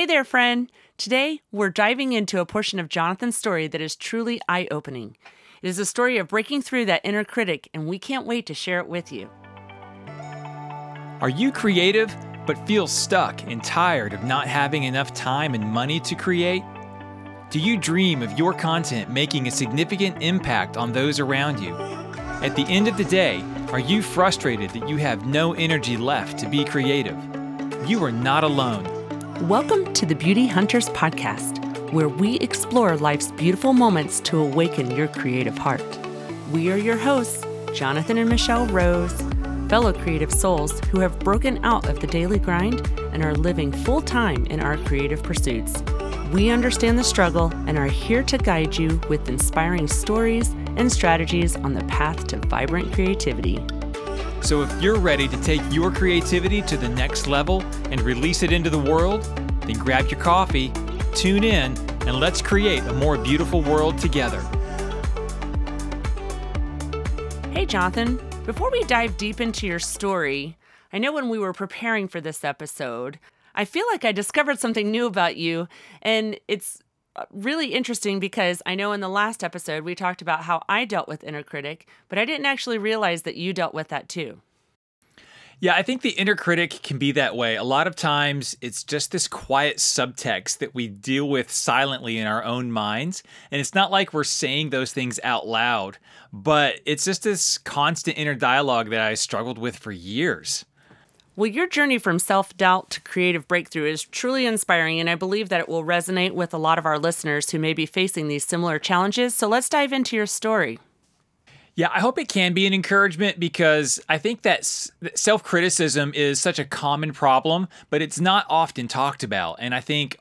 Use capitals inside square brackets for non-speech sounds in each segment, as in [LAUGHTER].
Hey there, friend. Today, we're diving into a portion of Jonathan's story that is truly eye opening. It is a story of breaking through that inner critic, and we can't wait to share it with you. Are you creative but feel stuck and tired of not having enough time and money to create? Do you dream of your content making a significant impact on those around you? At the end of the day, are you frustrated that you have no energy left to be creative? You are not alone. Welcome to the Beauty Hunters Podcast, where we explore life's beautiful moments to awaken your creative heart. We are your hosts, Jonathan and Michelle Rose, fellow creative souls who have broken out of the daily grind and are living full time in our creative pursuits. We understand the struggle and are here to guide you with inspiring stories and strategies on the path to vibrant creativity. So, if you're ready to take your creativity to the next level and release it into the world, grab your coffee, tune in, and let's create a more beautiful world together. Hey, Jonathan. Before we dive deep into your story, I know when we were preparing for this episode, I feel like I discovered something new about you, and it's uh, really interesting because I know in the last episode we talked about how I dealt with inner critic, but I didn't actually realize that you dealt with that too. Yeah, I think the inner critic can be that way. A lot of times it's just this quiet subtext that we deal with silently in our own minds. And it's not like we're saying those things out loud, but it's just this constant inner dialogue that I struggled with for years. Well, your journey from self doubt to creative breakthrough is truly inspiring, and I believe that it will resonate with a lot of our listeners who may be facing these similar challenges. So let's dive into your story. Yeah, I hope it can be an encouragement because I think that self criticism is such a common problem, but it's not often talked about. And I think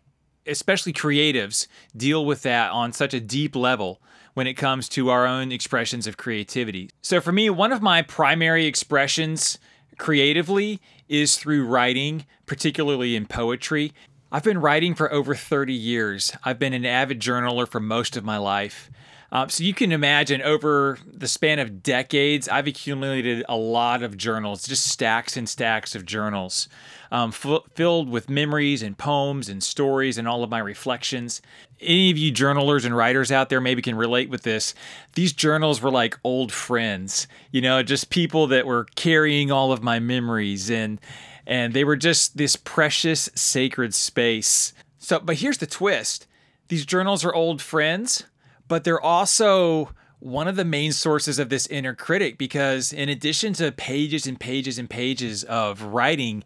especially creatives deal with that on such a deep level when it comes to our own expressions of creativity. So for me, one of my primary expressions creatively is through writing, particularly in poetry. I've been writing for over 30 years. I've been an avid journaler for most of my life. Uh, so you can imagine over the span of decades, I've accumulated a lot of journals, just stacks and stacks of journals, um, f- filled with memories and poems and stories and all of my reflections. Any of you journalers and writers out there maybe can relate with this. These journals were like old friends, you know, just people that were carrying all of my memories and and they were just this precious sacred space. So, but here's the twist. These journals are old friends, but they're also one of the main sources of this inner critic because in addition to pages and pages and pages of writing,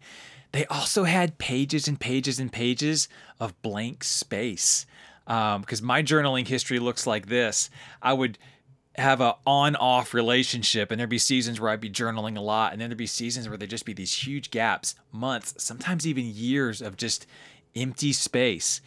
they also had pages and pages and pages of blank space. Because um, my journaling history looks like this. I would have a on-off relationship and there'd be seasons where I'd be journaling a lot and then there'd be seasons where there'd just be these huge gaps, months, sometimes even years of just empty space.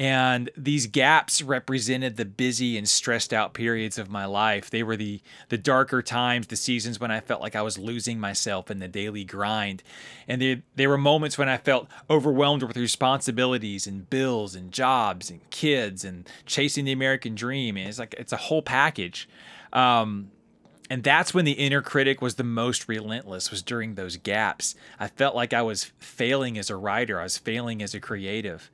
And these gaps represented the busy and stressed out periods of my life. They were the the darker times, the seasons when I felt like I was losing myself in the daily grind. And they, they were moments when I felt overwhelmed with responsibilities and bills and jobs and kids and chasing the American dream. And it's like it's a whole package. Um, and that's when the inner critic was the most relentless was during those gaps i felt like i was failing as a writer i was failing as a creative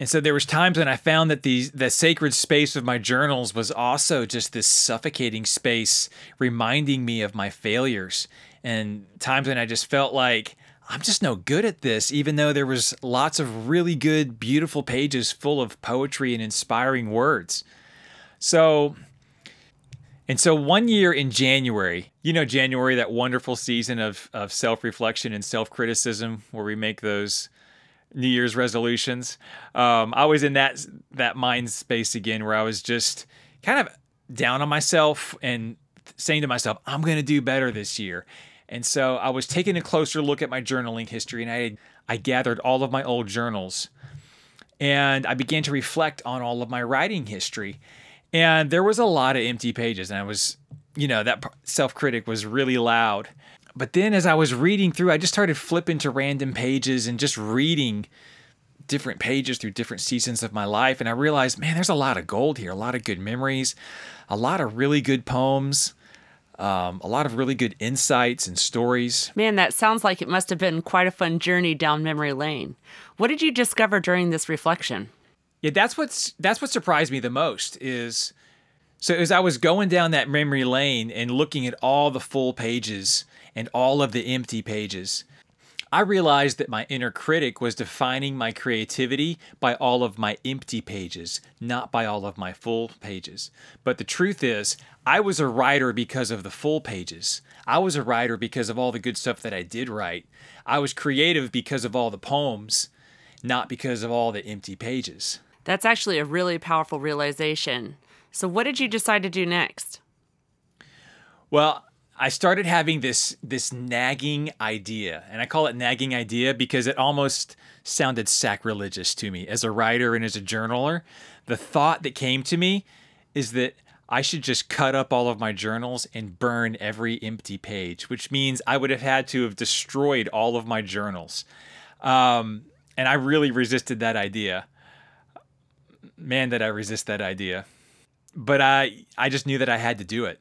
and so there was times when I found that the the sacred space of my journals was also just this suffocating space reminding me of my failures and times when I just felt like I'm just no good at this even though there was lots of really good beautiful pages full of poetry and inspiring words. So and so one year in January, you know January that wonderful season of of self-reflection and self-criticism where we make those New Year's resolutions. Um, I was in that that mind space again where I was just kind of down on myself and saying to myself, "I'm going to do better this year." And so I was taking a closer look at my journaling history, and I I gathered all of my old journals, and I began to reflect on all of my writing history. And there was a lot of empty pages, and I was, you know, that self critic was really loud. But then as I was reading through, I just started flipping to random pages and just reading different pages through different seasons of my life. And I realized, man, there's a lot of gold here, a lot of good memories, a lot of really good poems. um, a lot of really good insights and stories. Man, that sounds like it must have been quite a fun journey down memory lane. What did you discover during this reflection? Yeah, that's what's that's what surprised me the most is so as I was going down that memory lane and looking at all the full pages and all of the empty pages, I realized that my inner critic was defining my creativity by all of my empty pages, not by all of my full pages. But the truth is, I was a writer because of the full pages. I was a writer because of all the good stuff that I did write. I was creative because of all the poems, not because of all the empty pages. That's actually a really powerful realization. So, what did you decide to do next? Well, I started having this this nagging idea, and I call it nagging idea because it almost sounded sacrilegious to me as a writer and as a journaler. The thought that came to me is that I should just cut up all of my journals and burn every empty page, which means I would have had to have destroyed all of my journals. Um, and I really resisted that idea. Man, did I resist that idea. But I, I just knew that I had to do it.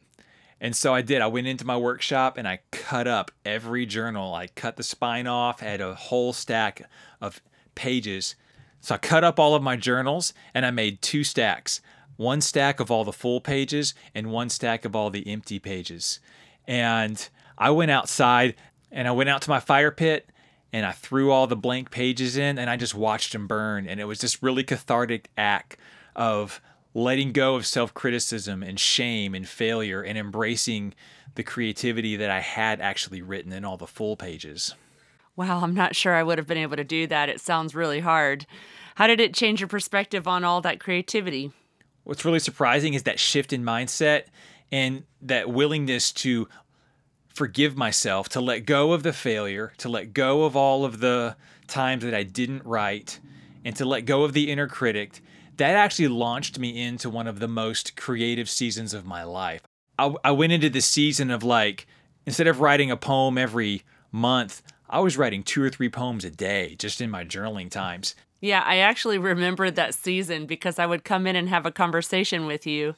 And so I did. I went into my workshop and I cut up every journal. I cut the spine off, I had a whole stack of pages. So I cut up all of my journals and I made two stacks one stack of all the full pages and one stack of all the empty pages. And I went outside and I went out to my fire pit and I threw all the blank pages in and I just watched them burn. And it was this really cathartic act of letting go of self criticism and shame and failure and embracing the creativity that I had actually written in all the full pages. Wow, I'm not sure I would have been able to do that. It sounds really hard. How did it change your perspective on all that creativity? What's really surprising is that shift in mindset and that willingness to forgive myself, to let go of the failure, to let go of all of the times that I didn't write, and to let go of the inner critic that actually launched me into one of the most creative seasons of my life. I, I went into this season of like, instead of writing a poem every month, I was writing two or three poems a day just in my journaling times. Yeah, I actually remembered that season because I would come in and have a conversation with you.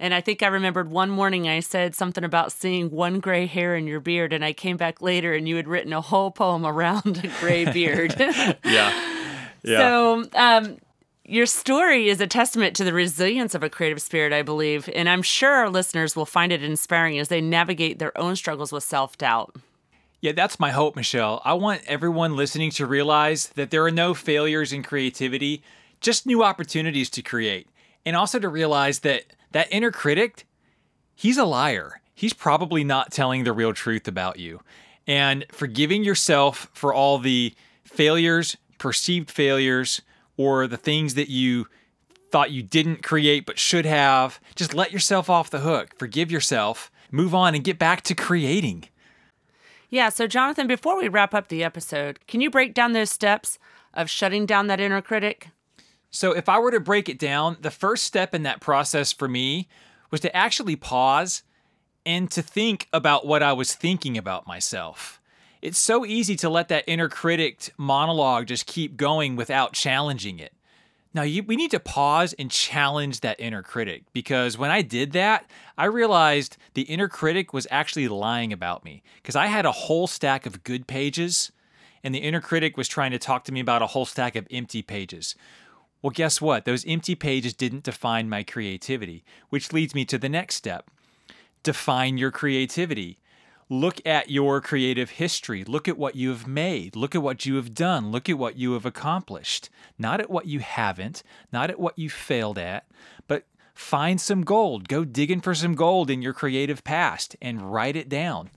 And I think I remembered one morning I said something about seeing one gray hair in your beard. And I came back later and you had written a whole poem around a gray beard. [LAUGHS] yeah. [LAUGHS] Yeah. So, um, your story is a testament to the resilience of a creative spirit, I believe, and I'm sure our listeners will find it inspiring as they navigate their own struggles with self doubt. Yeah, that's my hope, Michelle. I want everyone listening to realize that there are no failures in creativity, just new opportunities to create. And also to realize that that inner critic, he's a liar. He's probably not telling the real truth about you. And forgiving yourself for all the failures, perceived failures, or the things that you thought you didn't create but should have. Just let yourself off the hook. Forgive yourself, move on, and get back to creating. Yeah. So, Jonathan, before we wrap up the episode, can you break down those steps of shutting down that inner critic? So, if I were to break it down, the first step in that process for me was to actually pause and to think about what I was thinking about myself it's so easy to let that inner critic monologue just keep going without challenging it. Now, you, we need to pause and challenge that inner critic because when I did that, I realized the inner critic was actually lying about me because I had a whole stack of good pages and the inner critic was trying to talk to me about a whole stack of empty pages. Well, guess what? Those empty pages didn't define my creativity, which leads me to the next step define your creativity look at your creative history. Look at what you have made. Look at what you have done. Look at what you have accomplished. Not at what you haven't, not at what you failed at, but find some gold. Go digging for some gold in your creative past and write it down.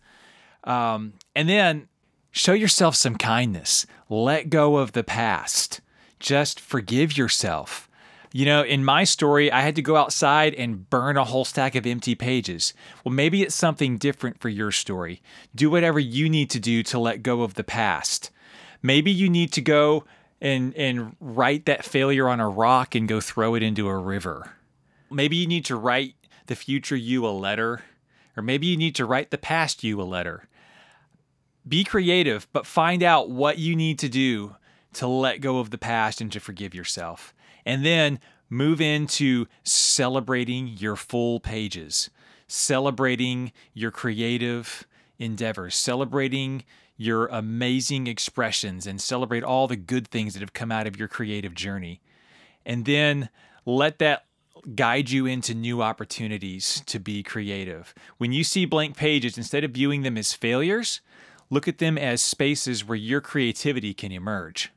Um, and then show yourself some kindness. Let go of the past. Just forgive yourself. You know, in my story, I had to go outside and burn a whole stack of empty pages. Well, maybe it's something different for your story. Do whatever you need to do to let go of the past. Maybe you need to go and and write that failure on a rock and go throw it into a river. Maybe you need to write the future you a letter, or maybe you need to write the past you a letter. Be creative, but find out what you need to do to let go of the past and to forgive yourself and then move into celebrating your full pages. celebrating your creative endeavors, celebrating your amazing expressions, and celebrate all the good things that have come out of your creative journey. And then let that guide you into new opportunities to be creative. When you see blank pages, instead of viewing them as failures, look at them as spaces where your creativity can emerge.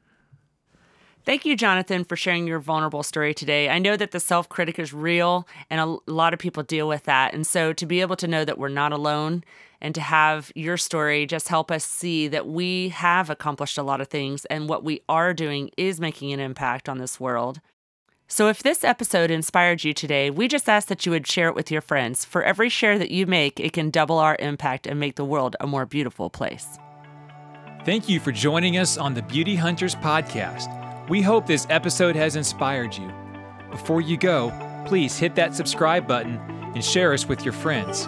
Thank you, Jonathan, for sharing your vulnerable story today. I know that the self critic is real and a lot of people deal with that. And so to be able to know that we're not alone and to have your story just help us see that we have accomplished a lot of things and what we are doing is making an impact on this world. So, if this episode inspired you today, we just ask that you would share it with your friends. For every share that you make, it can double our impact and make the world a more beautiful place. Thank you for joining us on the Beauty Hunters podcast. We hope this episode has inspired you. Before you go, please hit that subscribe button and share us with your friends.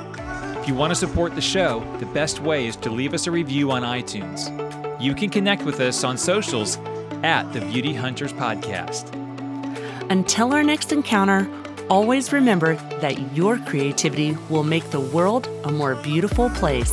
If you want to support the show, the best way is to leave us a review on iTunes. You can connect with us on socials at the Beauty Hunters Podcast. Until our next encounter, always remember that your creativity will make the world a more beautiful place.